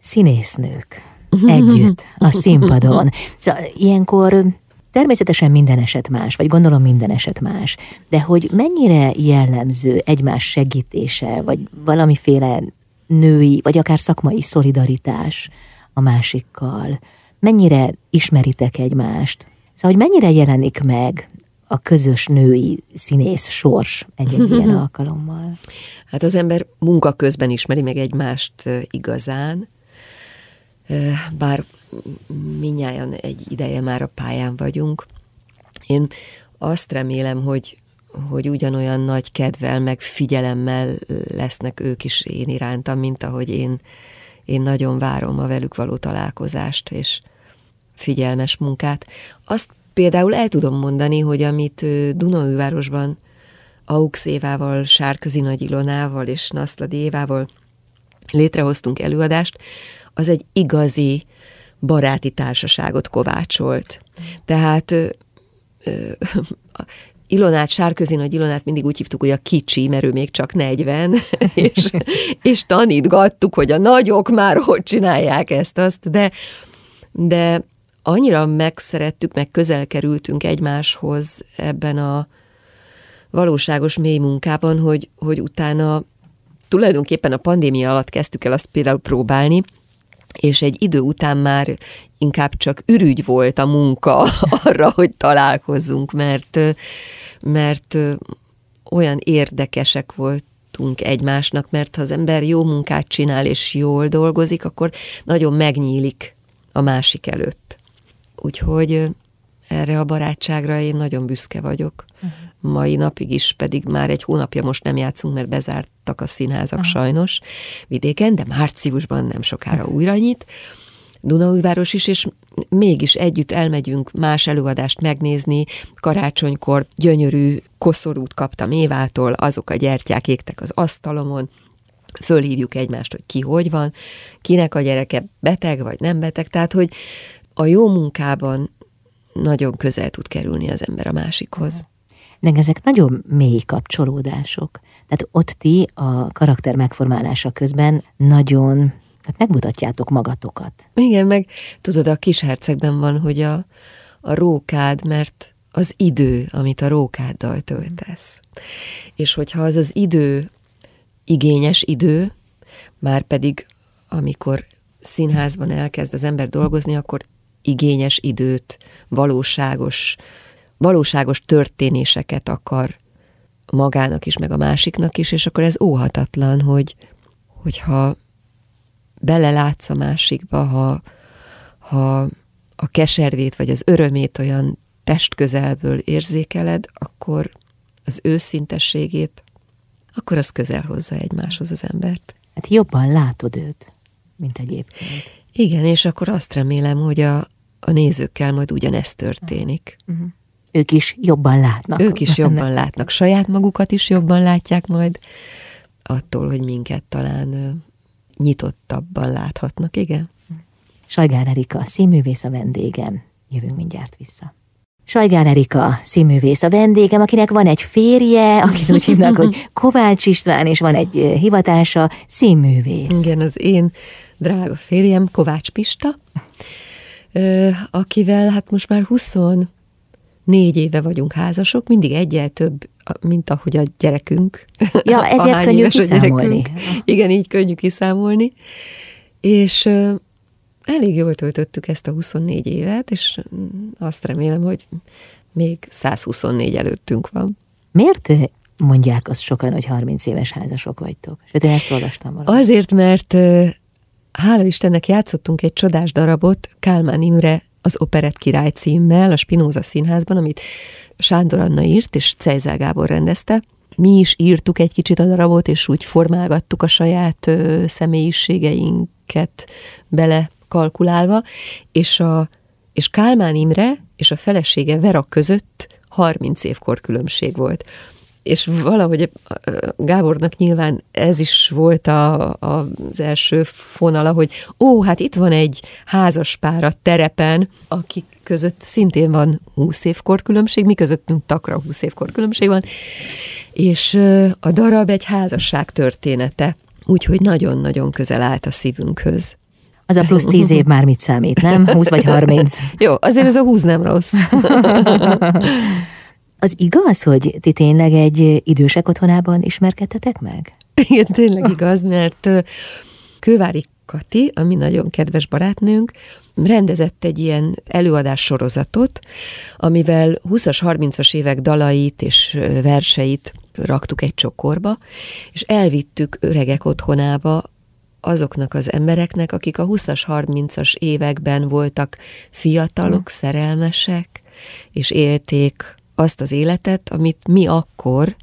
Színésznők együtt a színpadon. Szóval ilyenkor Természetesen minden eset más, vagy gondolom minden eset más, de hogy mennyire jellemző egymás segítése, vagy valamiféle női, vagy akár szakmai szolidaritás a másikkal, mennyire ismeritek egymást, szóval hogy mennyire jelenik meg a közös női színész sors egy-egy ilyen alkalommal? Hát az ember munka közben ismeri meg egymást igazán, bár minnyáján egy ideje már a pályán vagyunk. Én azt remélem, hogy, hogy ugyanolyan nagy kedvel, meg figyelemmel lesznek ők is én irántam, mint ahogy én, én nagyon várom a velük való találkozást és figyelmes munkát. Azt például el tudom mondani, hogy amit Dunaújvárosban Aux Évával, Sárközi Nagy Ilonával és Naszladi Évával létrehoztunk előadást, az egy igazi baráti társaságot kovácsolt. Tehát ö, ö, Ilonát, Sárközi Nagy Ilonát mindig úgy hívtuk, hogy a kicsi, mert ő még csak 40, és, és tanítgattuk, hogy a nagyok már hogy csinálják ezt-azt, de, de annyira megszerettük, meg közel kerültünk egymáshoz ebben a valóságos mély munkában, hogy, hogy utána tulajdonképpen a pandémia alatt kezdtük el azt például próbálni, és egy idő után már inkább csak ürügy volt a munka arra, hogy találkozzunk, mert, mert olyan érdekesek voltunk egymásnak, mert ha az ember jó munkát csinál és jól dolgozik, akkor nagyon megnyílik a másik előtt. Úgyhogy erre a barátságra én nagyon büszke vagyok. Uh-huh mai napig is, pedig már egy hónapja most nem játszunk, mert bezártak a színházak Aha. sajnos vidéken, de márciusban nem sokára újra nyit. Dunaújváros is, és mégis együtt elmegyünk más előadást megnézni. Karácsonykor gyönyörű koszorút kaptam Évától, azok a gyertyák égtek az asztalomon, fölhívjuk egymást, hogy ki hogy van, kinek a gyereke beteg vagy nem beteg, tehát hogy a jó munkában nagyon közel tud kerülni az ember a másikhoz meg ezek nagyon mély kapcsolódások. Tehát ott ti a karakter megformálása közben nagyon hát megmutatjátok magatokat. Igen, meg tudod, a kis hercegben van, hogy a, a rókád, mert az idő, amit a rókáddal töltesz. És hogyha az az idő igényes idő, már pedig amikor színházban elkezd az ember dolgozni, akkor igényes időt, valóságos valóságos történéseket akar magának is, meg a másiknak is, és akkor ez óhatatlan, hogy, hogyha belelátsz a másikba, ha, ha a keservét vagy az örömét olyan testközelből érzékeled, akkor az őszintességét, akkor az közel hozza egymáshoz az embert. Hát jobban látod őt, mint egyébként. Igen, és akkor azt remélem, hogy a, a nézőkkel majd ugyanezt történik. Uh-huh ők is jobban látnak. Ők is jobban látnak, saját magukat is jobban látják majd, attól, hogy minket talán nyitottabban láthatnak, igen. Sajgár Erika, színművész a vendégem. Jövünk mindjárt vissza. Sajgár Erika, színművész a vendégem, akinek van egy férje, akit úgy hívnak, hogy Kovács István, és van egy hivatása, színművész. Igen, az én drága férjem, Kovács Pista, akivel hát most már 20 négy éve vagyunk házasok, mindig egyel több, mint ahogy a gyerekünk. Ja, ezért könnyű kiszámolni. Igen, így könnyű kiszámolni. És elég jól töltöttük ezt a 24 évet, és azt remélem, hogy még 124 előttünk van. Miért mondják azt sokan, hogy 30 éves házasok vagytok? Sőt, én ezt olvastam valami. Azért, mert hála Istennek játszottunk egy csodás darabot Kálmán Imre az Operett király címmel a Spinoza színházban, amit Sándor Anna írt, és Cejzel Gábor rendezte. Mi is írtuk egy kicsit a darabot, és úgy formálgattuk a saját ö, személyiségeinket bele kalkulálva, és, a, és Kálmán Imre és a felesége Vera között 30 évkor különbség volt és valahogy Gábornak nyilván ez is volt a, a, az első fonala, hogy ó, hát itt van egy házas pár a terepen, akik között szintén van 20 évkor különbség, mi közöttünk takra 20 évkor különbség van, és a darab egy házasság története, úgyhogy nagyon-nagyon közel állt a szívünkhöz. Az a plusz tíz év már mit számít, nem? 20 vagy 30? Jó, azért ez a 20 nem rossz. Az igaz, hogy ti tényleg egy idősek otthonában ismerkedtetek meg? Igen, tényleg igaz, mert Kővári Kati, ami nagyon kedves barátnőnk, rendezett egy ilyen előadás sorozatot, amivel 20-as, 30-as évek dalait és verseit raktuk egy csokorba, és elvittük öregek otthonába azoknak az embereknek, akik a 20-as, 30-as években voltak fiatalok, hm. szerelmesek, és élték azt az életet, amit mi akkor,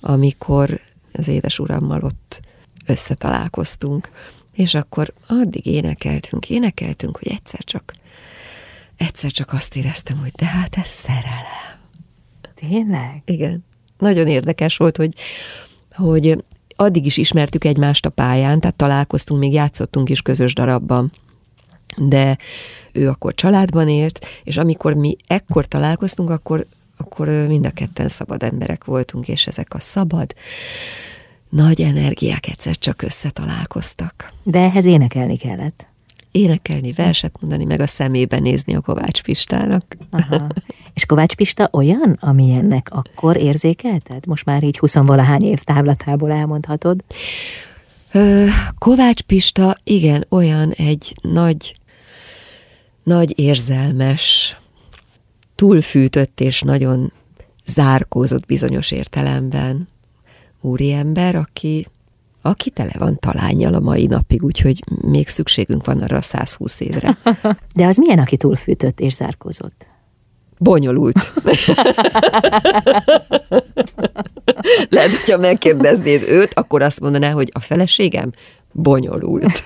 amikor az édes urammal ott összetalálkoztunk. És akkor addig énekeltünk, énekeltünk, hogy egyszer csak, egyszer csak azt éreztem, hogy de hát ez szerelem. Tényleg? Igen. Nagyon érdekes volt, hogy, hogy addig is ismertük egymást a pályán, tehát találkoztunk, még játszottunk is közös darabban, de ő akkor családban élt, és amikor mi ekkor találkoztunk, akkor akkor mind a ketten szabad emberek voltunk, és ezek a szabad, nagy energiák egyszer csak összetalálkoztak. De ehhez énekelni kellett. Énekelni, verset mondani, meg a szemébe nézni a Kovács Pistának. Aha. És Kovács Pista olyan, amilyennek akkor érzékelted? Most már így huszonvalahány év távlatából elmondhatod. Kovács Pista, igen, olyan egy nagy, nagy érzelmes, túlfűtött és nagyon zárkózott bizonyos értelemben úriember, aki, aki tele van talányjal a mai napig, úgyhogy még szükségünk van arra a 120 évre. De az milyen, aki túlfűtött és zárkózott? Bonyolult. Lehet, hogyha megkérdeznéd őt, akkor azt mondaná, hogy a feleségem bonyolult.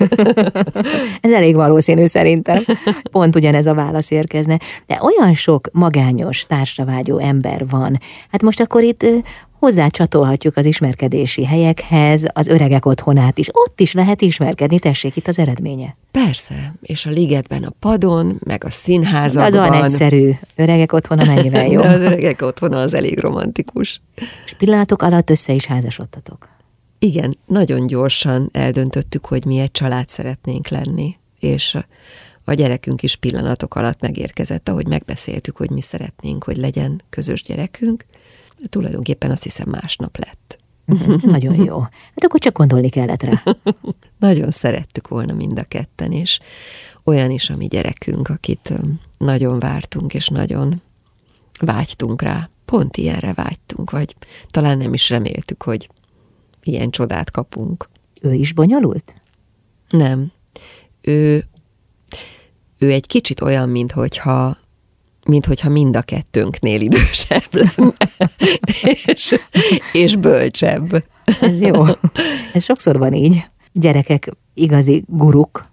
ez elég valószínű szerintem. Pont ugyanez a válasz érkezne. De olyan sok magányos, társavágyó ember van. Hát most akkor itt hozzácsatolhatjuk az ismerkedési helyekhez, az öregek otthonát is. Ott is lehet ismerkedni, tessék itt az eredménye. Persze, és a ligetben a padon, meg a színházakban. Az olyan egyszerű. Öregek otthona mennyivel jó. az öregek otthona az elég romantikus. És pillanatok alatt össze is házasodtatok. Igen, nagyon gyorsan eldöntöttük, hogy mi egy család szeretnénk lenni, és a gyerekünk is pillanatok alatt megérkezett, ahogy megbeszéltük, hogy mi szeretnénk, hogy legyen közös gyerekünk. De tulajdonképpen azt hiszem másnap lett. Nagyon jó. Hát akkor csak gondolni kellett rá. nagyon szerettük volna mind a ketten, és olyan is a mi gyerekünk, akit nagyon vártunk, és nagyon vágytunk rá. Pont ilyenre vágytunk, vagy talán nem is reméltük, hogy ilyen csodát kapunk. Ő is bonyolult? Nem. Ő, ő egy kicsit olyan, mint hogyha, mint hogyha mind a kettőnknél idősebb lenne, és, és bölcsebb. Ez jó. Ez sokszor van így. Gyerekek igazi guruk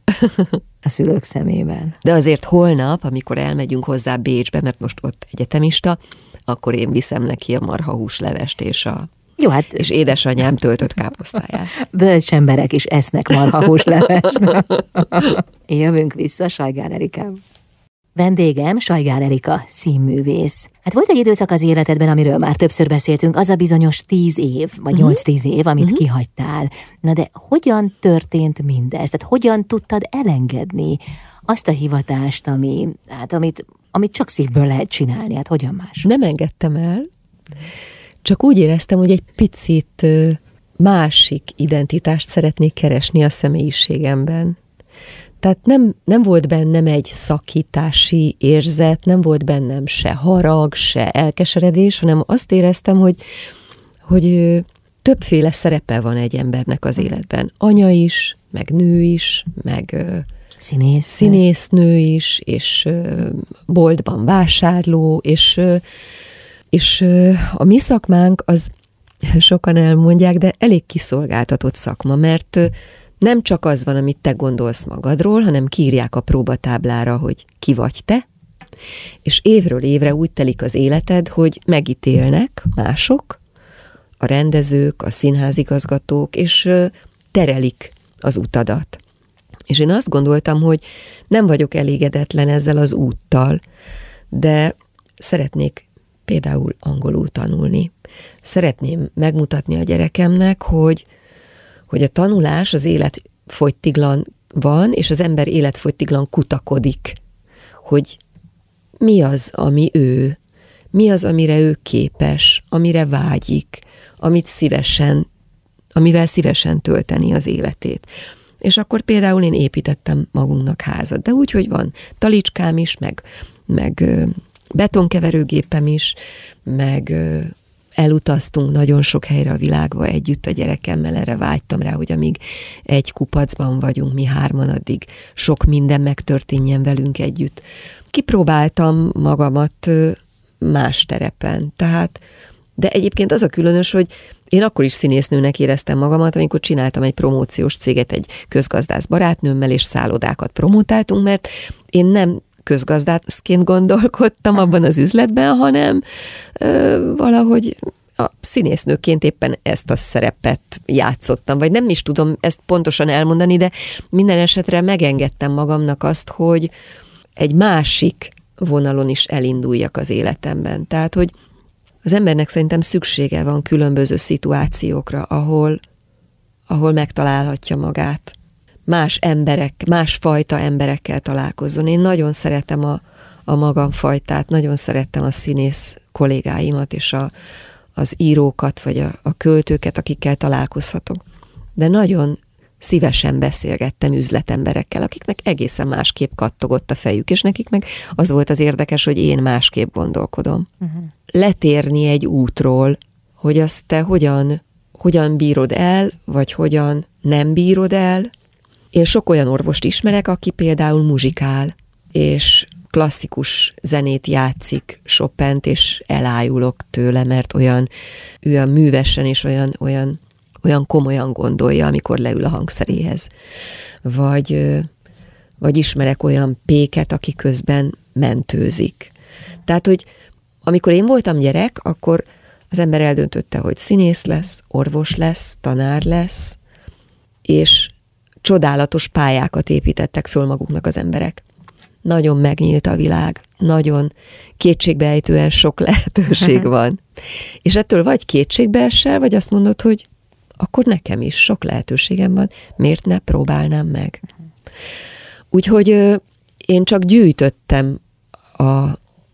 a szülők szemében. De azért holnap, amikor elmegyünk hozzá Bécsbe, mert most ott egyetemista, akkor én viszem neki a marhahúslevest és a jó, hát... És édesanyám töltött káposztáját. Bölcs emberek is esznek marhahúslevest. Jövünk vissza Sajgán Erikám. Vendégem Sajgál Erika, színművész. Hát volt egy időszak az életedben, amiről már többször beszéltünk, az a bizonyos tíz év, vagy uh-huh. nyolc-tíz év, amit uh-huh. kihagytál. Na de hogyan történt mindez? Tehát hogyan tudtad elengedni azt a hivatást, ami, hát amit, amit csak szívből lehet csinálni? Hát hogyan más? Nem engedtem el. Csak úgy éreztem, hogy egy picit másik identitást szeretnék keresni a személyiségemben. Tehát nem, nem volt bennem egy szakítási érzet, nem volt bennem se harag, se elkeseredés, hanem azt éreztem, hogy, hogy többféle szerepe van egy embernek az életben. Anya is, meg nő is, meg Színész. színésznő is, és boltban vásárló, és És a mi szakmánk az sokan elmondják, de elég kiszolgáltatott szakma, mert nem csak az van, amit te gondolsz magadról, hanem kiírják a próbatáblára, hogy ki vagy te, és évről évre úgy telik az életed, hogy megítélnek mások, a rendezők, a színházigazgatók, és terelik az utadat. És én azt gondoltam, hogy nem vagyok elégedetlen ezzel az úttal, de szeretnék például angolul tanulni. Szeretném megmutatni a gyerekemnek, hogy, hogy a tanulás az élet fogytiglan van, és az ember életfogytiglan kutakodik, hogy mi az, ami ő, mi az, amire ő képes, amire vágyik, amit szívesen, amivel szívesen tölteni az életét. És akkor például én építettem magunknak házat, de úgy, hogy van talicskám is, meg, meg betonkeverőgépem is, meg elutaztunk nagyon sok helyre a világba együtt a gyerekemmel, erre vágytam rá, hogy amíg egy kupacban vagyunk, mi hárman, addig sok minden megtörténjen velünk együtt. Kipróbáltam magamat más terepen, tehát de egyébként az a különös, hogy én akkor is színésznőnek éreztem magamat, amikor csináltam egy promóciós céget egy közgazdász barátnőmmel, és szállodákat promotáltunk, mert én nem közgazdászként gondolkodtam abban az üzletben, hanem ö, valahogy a színésznőként éppen ezt a szerepet játszottam, vagy nem is tudom ezt pontosan elmondani, de minden esetre megengedtem magamnak azt, hogy egy másik vonalon is elinduljak az életemben. Tehát, hogy az embernek szerintem szüksége van különböző szituációkra, ahol, ahol megtalálhatja magát. Más emberek, más fajta emberekkel találkozzon. Én nagyon szeretem a, a magam fajtát, nagyon szerettem a színész kollégáimat és a, az írókat, vagy a, a költőket, akikkel találkozhatok. De nagyon szívesen beszélgettem üzletemberekkel, akiknek egészen másképp kattogott a fejük, és nekik meg az volt az érdekes, hogy én másképp gondolkodom. Uh-huh. Letérni egy útról, hogy azt te hogyan, hogyan bírod el, vagy hogyan nem bírod el. Én sok olyan orvost ismerek, aki például muzsikál, és klasszikus zenét játszik Chopin-t, és elájulok tőle, mert olyan, olyan művesen és olyan, olyan olyan komolyan gondolja, amikor leül a hangszeréhez. Vagy, vagy ismerek olyan péket, aki közben mentőzik. Tehát, hogy amikor én voltam gyerek, akkor az ember eldöntötte, hogy színész lesz, orvos lesz, tanár lesz, és csodálatos pályákat építettek föl maguknak az emberek. Nagyon megnyílt a világ, nagyon kétségbeejtően sok lehetőség van. És ettől vagy kétségbeesel, vagy azt mondod, hogy akkor nekem is sok lehetőségem van, miért ne próbálnám meg? Úgyhogy én csak gyűjtöttem a,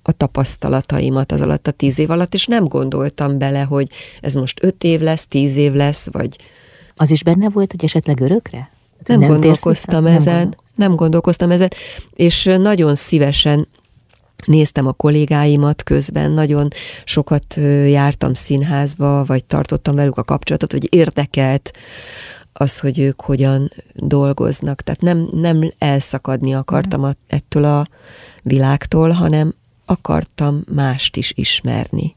a tapasztalataimat az alatt a tíz év alatt, és nem gondoltam bele, hogy ez most öt év lesz, tíz év lesz, vagy... Az is benne volt, hogy esetleg örökre? Nem, nem gondolkoztam ezen, nem, nem gondolkoztam ezen, és nagyon szívesen néztem a kollégáimat közben, nagyon sokat jártam színházba, vagy tartottam velük a kapcsolatot, hogy érdekelt az, hogy ők hogyan dolgoznak. Tehát nem, nem elszakadni akartam ettől a világtól, hanem akartam mást is ismerni.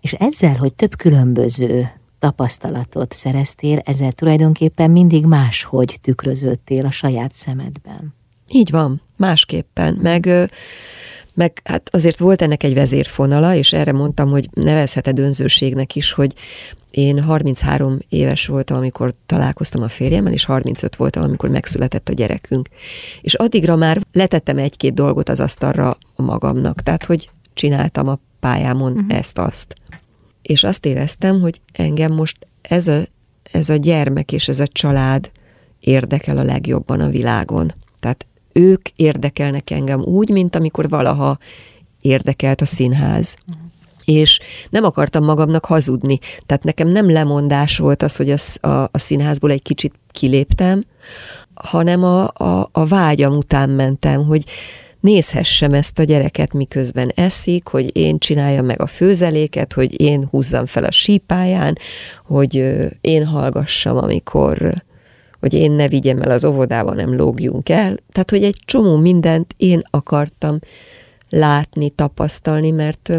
És ezzel, hogy több különböző tapasztalatot szereztél, ezzel tulajdonképpen mindig máshogy tükröződtél a saját szemedben. Így van, másképpen. Meg meg hát azért volt ennek egy vezérfonala, és erre mondtam, hogy nevezheted önzőségnek is, hogy én 33 éves voltam, amikor találkoztam a férjemmel, és 35 voltam, amikor megszületett a gyerekünk. És addigra már letettem egy-két dolgot az asztalra magamnak, tehát hogy csináltam a pályámon uh-huh. ezt-azt. És azt éreztem, hogy engem most ez a, ez a gyermek és ez a család érdekel a legjobban a világon. Tehát ők érdekelnek engem úgy, mint amikor valaha érdekelt a színház. Uh-huh. És nem akartam magamnak hazudni. Tehát nekem nem lemondás volt az, hogy a, a, a színházból egy kicsit kiléptem, hanem a, a, a vágyam után mentem, hogy nézhessem ezt a gyereket, miközben eszik, hogy én csináljam meg a főzeléket, hogy én húzzam fel a sípáján, hogy én hallgassam, amikor hogy én ne vigyem el az óvodába, nem lógjunk el. Tehát, hogy egy csomó mindent én akartam látni, tapasztalni, mert,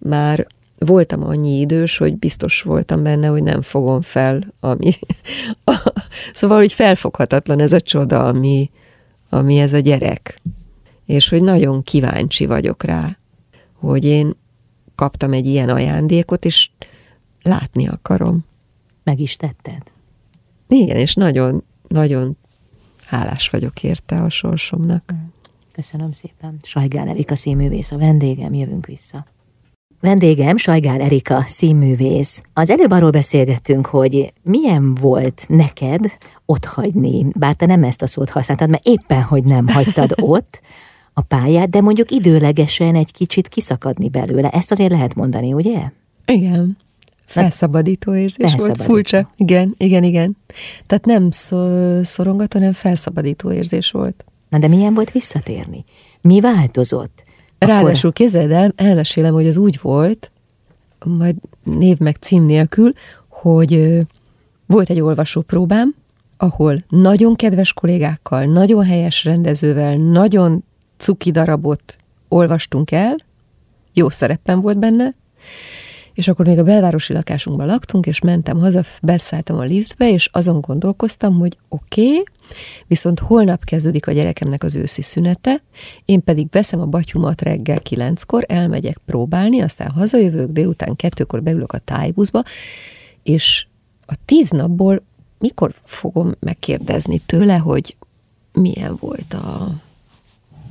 már voltam annyi idős, hogy biztos voltam benne, hogy nem fogom fel, ami... szóval, hogy felfoghatatlan ez a csoda, ami, ami ez a gyerek. És hogy nagyon kíváncsi vagyok rá, hogy én kaptam egy ilyen ajándékot, és látni akarom. Meg is tetted? Igen, és nagyon, nagyon hálás vagyok érte a sorsomnak. Köszönöm szépen. Sajgán Erika színművész a vendégem, jövünk vissza. Vendégem Sajgán Erika színművész. Az előbb arról beszélgettünk, hogy milyen volt neked ott hagyni, bár te nem ezt a szót használtad, mert éppen, hogy nem hagytad ott a pályát, de mondjuk időlegesen egy kicsit kiszakadni belőle. Ezt azért lehet mondani, ugye? Igen. Felszabadító érzés felszabadító. volt, furcsa. Igen, igen, igen. Tehát nem szorongató, hanem felszabadító érzés volt. Na de milyen volt visszatérni? Mi változott? Ráadásul képzeld el, elmesélem, hogy az úgy volt, majd név meg cím nélkül, hogy volt egy olvasópróbám, ahol nagyon kedves kollégákkal, nagyon helyes rendezővel, nagyon cuki darabot olvastunk el, jó szerepem volt benne, és akkor még a belvárosi lakásunkban laktunk, és mentem haza, beszálltam a liftbe, és azon gondolkoztam, hogy oké, okay, viszont holnap kezdődik a gyerekemnek az őszi szünete, én pedig veszem a batyumat reggel kilenckor, elmegyek próbálni, aztán hazajövök, délután kettőkor beülök a tájbuszba, és a tíz napból mikor fogom megkérdezni tőle, hogy milyen volt a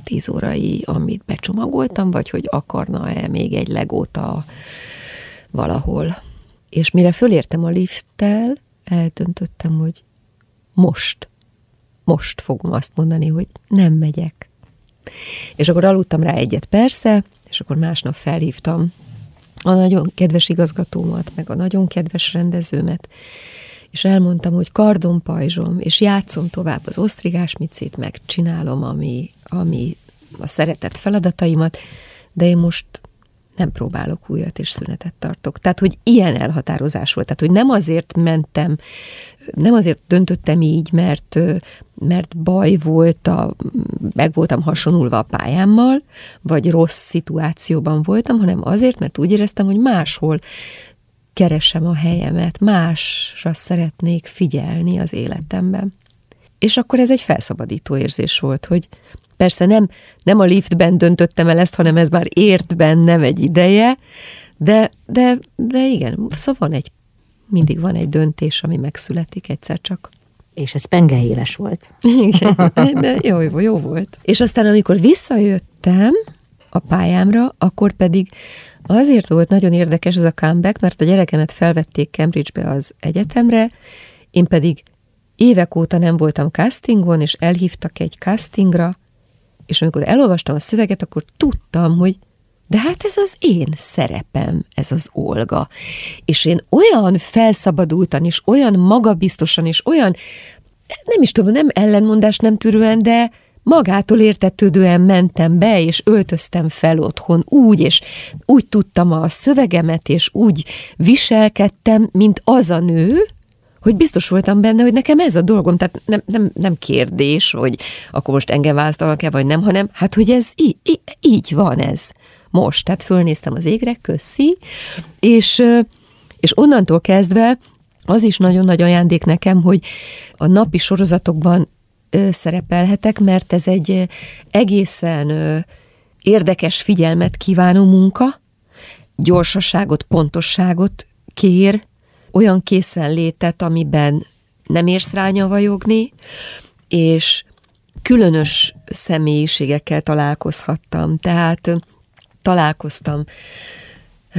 tíz órai, amit becsomagoltam, vagy hogy akarna-e még egy legót a valahol. És mire fölértem a lifttel, eldöntöttem, hogy most, most fogom azt mondani, hogy nem megyek. És akkor aludtam rá egyet persze, és akkor másnap felhívtam a nagyon kedves igazgatómat, meg a nagyon kedves rendezőmet, és elmondtam, hogy kardon pajzsom, és játszom tovább az osztrigás micét, meg csinálom, ami, ami a szeretett feladataimat, de én most nem próbálok újat, és szünetet tartok. Tehát, hogy ilyen elhatározás volt. Tehát, hogy nem azért mentem, nem azért döntöttem így, mert, mert baj volt, a, meg voltam hasonulva a pályámmal, vagy rossz szituációban voltam, hanem azért, mert úgy éreztem, hogy máshol keresem a helyemet, másra szeretnék figyelni az életemben. És akkor ez egy felszabadító érzés volt, hogy Persze nem, nem a liftben döntöttem el ezt, hanem ez már ért bennem egy ideje, de, de, de igen, szóval van egy, mindig van egy döntés, ami megszületik egyszer csak. És ez penge éles volt. Igen, de jó, jó, jó volt. És aztán, amikor visszajöttem a pályámra, akkor pedig azért volt nagyon érdekes ez a comeback, mert a gyerekemet felvették Cambridge-be az egyetemre, én pedig évek óta nem voltam castingon, és elhívtak egy castingra, és amikor elolvastam a szöveget, akkor tudtam, hogy de hát ez az én szerepem, ez az Olga. És én olyan felszabadultan, és olyan magabiztosan, és olyan, nem is tudom, nem ellenmondás nem tűrően, de magától értetődően mentem be, és öltöztem fel otthon úgy, és úgy tudtam a szövegemet, és úgy viselkedtem, mint az a nő, hogy biztos voltam benne, hogy nekem ez a dolgom, tehát nem, nem, nem kérdés, hogy akkor most engem választanak-e, vagy nem, hanem hát, hogy ez így, így van ez. Most. Tehát fölnéztem az égre, köszi, és, és onnantól kezdve az is nagyon nagy ajándék nekem, hogy a napi sorozatokban szerepelhetek, mert ez egy egészen érdekes figyelmet kívánó munka, gyorsaságot, pontosságot kér, olyan készenlétet, amiben nem érsz rá nyavajogni, és különös személyiségekkel találkozhattam. Tehát találkoztam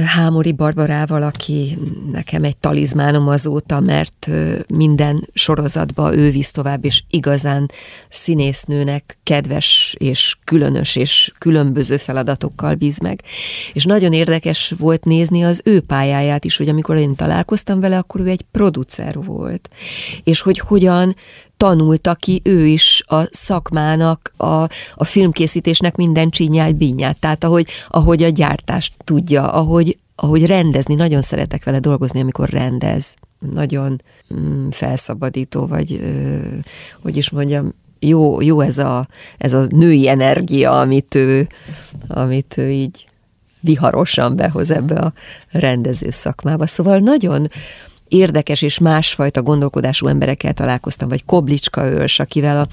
Hámori Barbarával, aki nekem egy talizmánom azóta, mert minden sorozatba ő visz tovább, és igazán színésznőnek kedves és különös és különböző feladatokkal bíz meg. És nagyon érdekes volt nézni az ő pályáját is, hogy amikor én találkoztam vele, akkor ő egy producer volt. És hogy hogyan tanulta ki ő is a szakmának, a, a filmkészítésnek minden csinyát, bínyát. Tehát ahogy, ahogy a gyártást tudja, ahogy, ahogy rendezni, nagyon szeretek vele dolgozni, amikor rendez. Nagyon mm, felszabadító, vagy ö, hogy is mondjam, jó, jó ez, a, ez a női energia, amit ő, amit ő így viharosan behoz ebbe a rendező szakmába. Szóval nagyon érdekes és másfajta gondolkodású emberekkel találkoztam, vagy Koblicska őrs, akivel a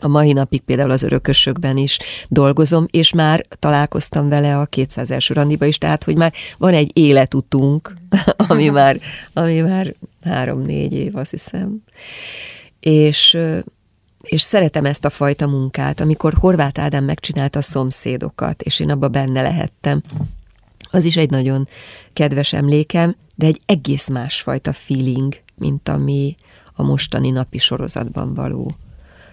a mai napig például az örökösökben is dolgozom, és már találkoztam vele a 200 első randiba is, tehát hogy már van egy életutunk, ami már, ami már három-négy év, azt hiszem. És, és szeretem ezt a fajta munkát, amikor Horváth Ádám megcsinálta a szomszédokat, és én abba benne lehettem. Az is egy nagyon kedves emlékem, de egy egész másfajta feeling, mint ami a mostani napi sorozatban való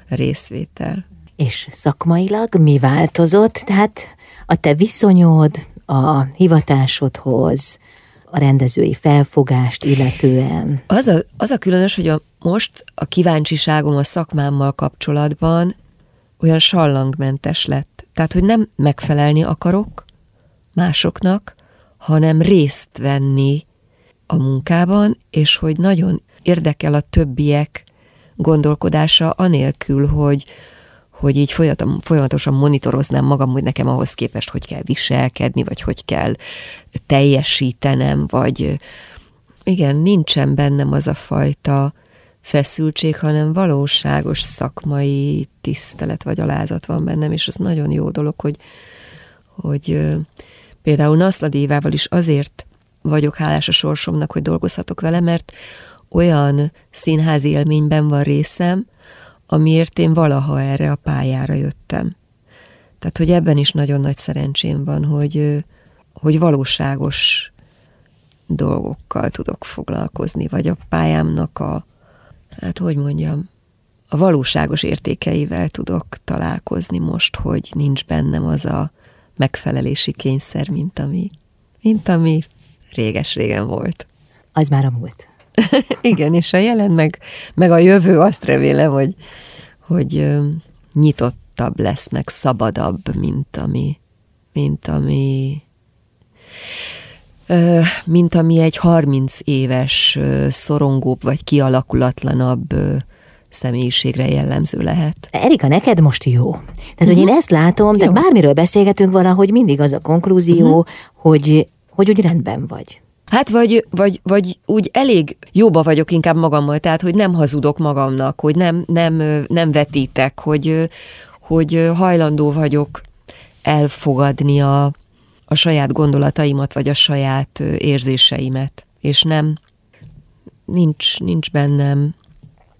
részvétel. És szakmailag mi változott? Tehát a te viszonyod a hivatásodhoz, a rendezői felfogást illetően? Az a, az a különös, hogy a, most a kíváncsiságom a szakmámmal kapcsolatban olyan sallangmentes lett. Tehát, hogy nem megfelelni akarok másoknak, hanem részt venni a munkában, és hogy nagyon érdekel a többiek gondolkodása anélkül, hogy, hogy így folyamatosan monitoroznám magam, hogy nekem ahhoz képest hogy kell viselkedni, vagy hogy kell teljesítenem, vagy igen, nincsen bennem az a fajta feszültség, hanem valóságos szakmai tisztelet vagy alázat van bennem, és az nagyon jó dolog, hogy, hogy például Naszladévával is azért vagyok hálás a sorsomnak, hogy dolgozhatok vele, mert olyan színházi élményben van részem, amiért én valaha erre a pályára jöttem. Tehát, hogy ebben is nagyon nagy szerencsém van, hogy, hogy valóságos dolgokkal tudok foglalkozni, vagy a pályámnak a, hát hogy mondjam, a valóságos értékeivel tudok találkozni most, hogy nincs bennem az a megfelelési kényszer, mint ami, mint ami réges-régen volt. Az már a múlt. Igen, és a jelen meg, meg a jövő azt remélem, hogy, hogy nyitottabb lesz, meg szabadabb, mint ami, mint ami mint ami egy 30 éves szorongóbb vagy kialakulatlanabb személyiségre jellemző lehet. Erika, neked most jó. Tehát, uh-huh. hogy én mhm. ezt látom, jó. de bármiről beszélgetünk valahogy mindig az a konklúzió, uh-huh. hogy, hogy úgy rendben vagy. Hát vagy, vagy, vagy úgy elég jóba vagyok inkább magammal, tehát hogy nem hazudok magamnak, hogy nem, nem, nem vetítek, hogy, hogy hajlandó vagyok elfogadni a, a saját gondolataimat, vagy a saját érzéseimet, és nem, nincs, nincs bennem,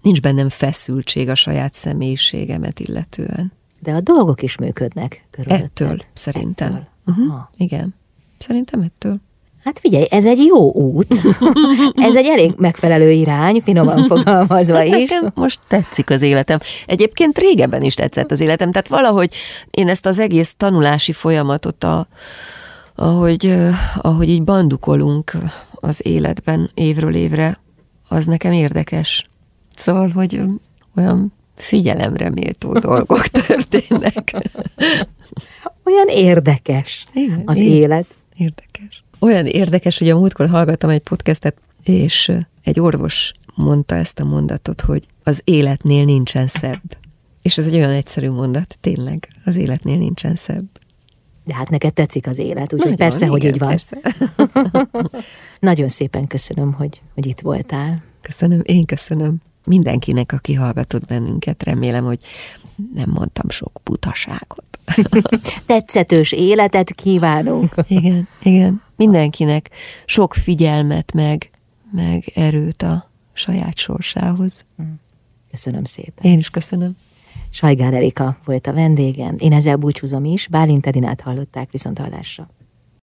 nincs bennem feszültség a saját személyiségemet illetően. De a dolgok is működnek körülötted. Ettől, szerintem. Ettől. Uh-huh. Igen, szerintem ettől. Hát figyelj, ez egy jó út. ez egy elég megfelelő irány, finoman fogalmazva is. Nekem most tetszik az életem. Egyébként régebben is tetszett az életem, tehát valahogy én ezt az egész tanulási folyamatot, a, ahogy, ahogy így bandukolunk az életben évről évre, az nekem érdekes. Szóval, hogy olyan figyelemre méltó dolgok történnek. Olyan érdekes Igen, az élet. Érdekes. Olyan érdekes, hogy a múltkor hallgattam egy podcastet, és egy orvos mondta ezt a mondatot, hogy az életnél nincsen szebb. És ez egy olyan egyszerű mondat, tényleg, az életnél nincsen szebb. De hát neked tetszik az élet, úgyhogy Nagyon, persze, igen, hogy így van. Persze. Nagyon szépen köszönöm, hogy, hogy itt voltál. Köszönöm, én köszönöm mindenkinek, aki hallgatott bennünket. Remélem, hogy nem mondtam sok butaságot. Tetszetős életet kívánunk. Igen, igen. Mindenkinek sok figyelmet, meg, meg erőt a saját sorsához. Köszönöm szépen. Én is köszönöm. Sajgár Erika volt a vendégem. Én ezzel búcsúzom is. Bálint Edinát hallották viszont hallásra.